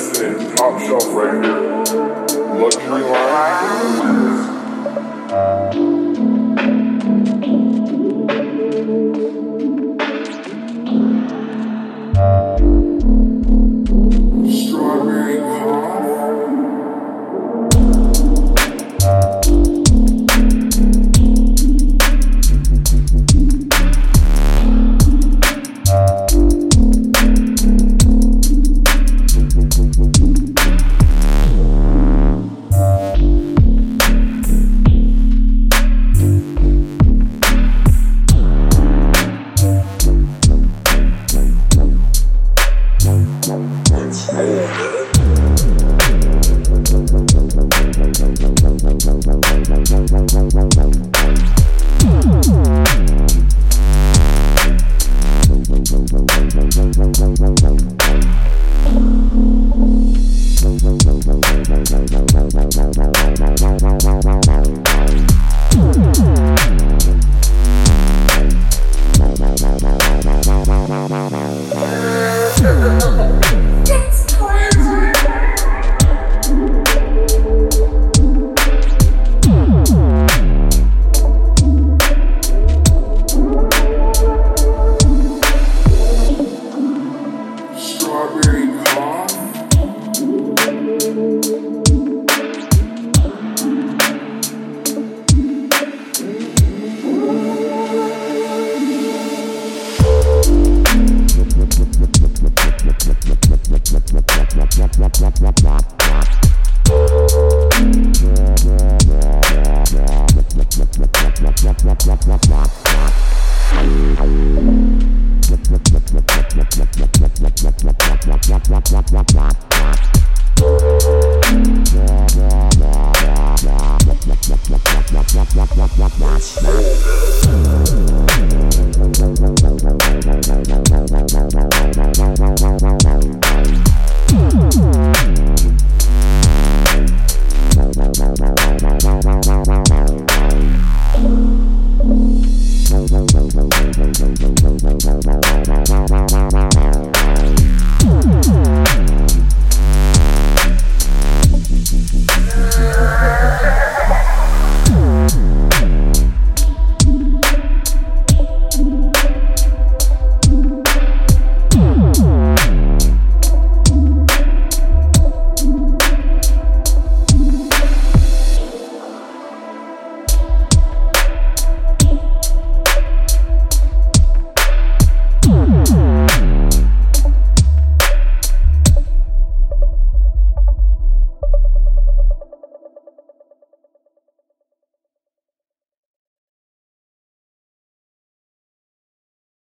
listening Top Shelf Record, Luxury Line.